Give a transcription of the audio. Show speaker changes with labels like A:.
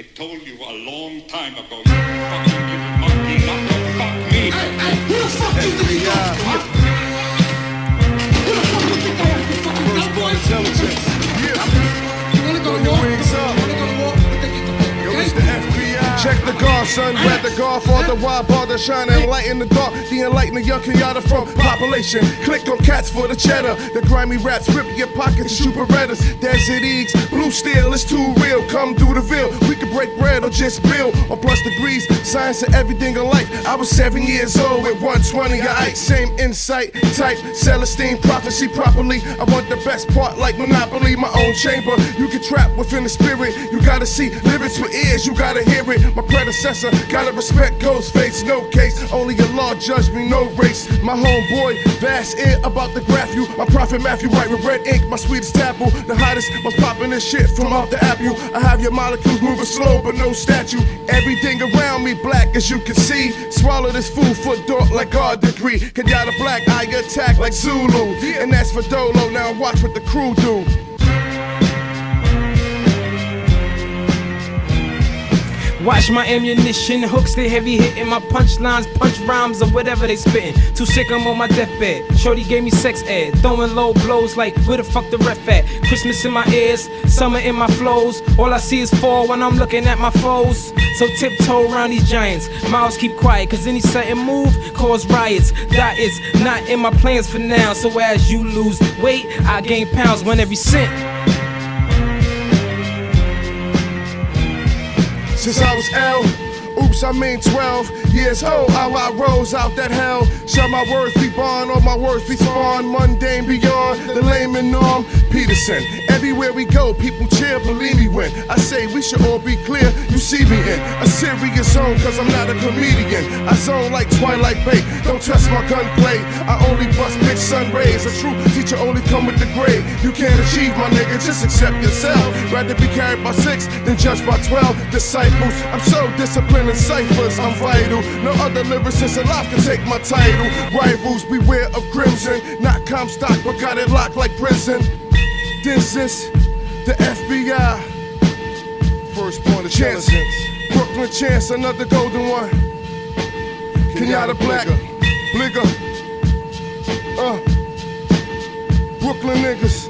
A: I told you a long time ago, you fucking little monkey, not to fuck me.
B: Hey, hey, who the fuck you think The
C: guard, son. The Godfather, why bother shine and light in the dark? The enlightened young Kenyatta from population. Click on cats for the cheddar. The grimy raps rip your pockets shoot berettas. Desert Eags, blue steel, it's too real. Come through the veil. We can break bread or just build on plus degrees. Science and everything in life. I was seven years old with 120 of ice. Same insight, type, Celestine prophecy properly. I want the best part like Monopoly, my own chamber. You can trap within the spirit. You gotta see lyrics with ears, you gotta hear it. My predecessor, gotta respect Ghostface, no case. Only Allah judge me, no race. My homeboy, vast ear about the graph you. My prophet Matthew, white with red ink, my sweetest taboo. The hottest, most poppin' this shit from off the apple. I have your molecules moving slow, but no statue. Everything around me black as you can see. Swallow this food for thought like God degree. Kenyatta black, I attack like Zulu. And that's for Dolo, now watch what the crew do.
D: Watch my ammunition, hooks they heavy hitting my punchlines, punch rhymes or whatever they spitting. Too sick, I'm on my deathbed. Shorty gave me sex ed, throwing low blows like where the fuck the ref at? Christmas in my ears, summer in my flows. All I see is fall when I'm looking at my foes. So tiptoe around these giants. Mouths keep quiet, cause any sudden move cause riots. That is not in my plans for now. So as you lose weight, I gain pounds when every cent.
C: Since I was L, oops, I mean 12 years old, how I rose out that hell. Shall my words be bond or my words be spawn? Mundane beyond the layman norm. Peterson, everywhere we go, people cheer, believe me when I say we should all be clear. You see me in a serious zone, cause I'm not a comedian. I zone like Twilight Bay, don't test my gunplay. I only bust big sun rays. A true teacher only come with the grade. You can't achieve, my nigga, just accept yourself. Rather be carried by six than judged by 12 disciples. I'm so disciplined in ciphers, I'm vital. No other lyricist alive can take my title. Rivals beware of crimson, not Comstock, but got it locked like prison. This is the FBI. First point of chance. Brooklyn chance, another golden one. Kenyatta Black, Bligger. Uh, Brooklyn niggas.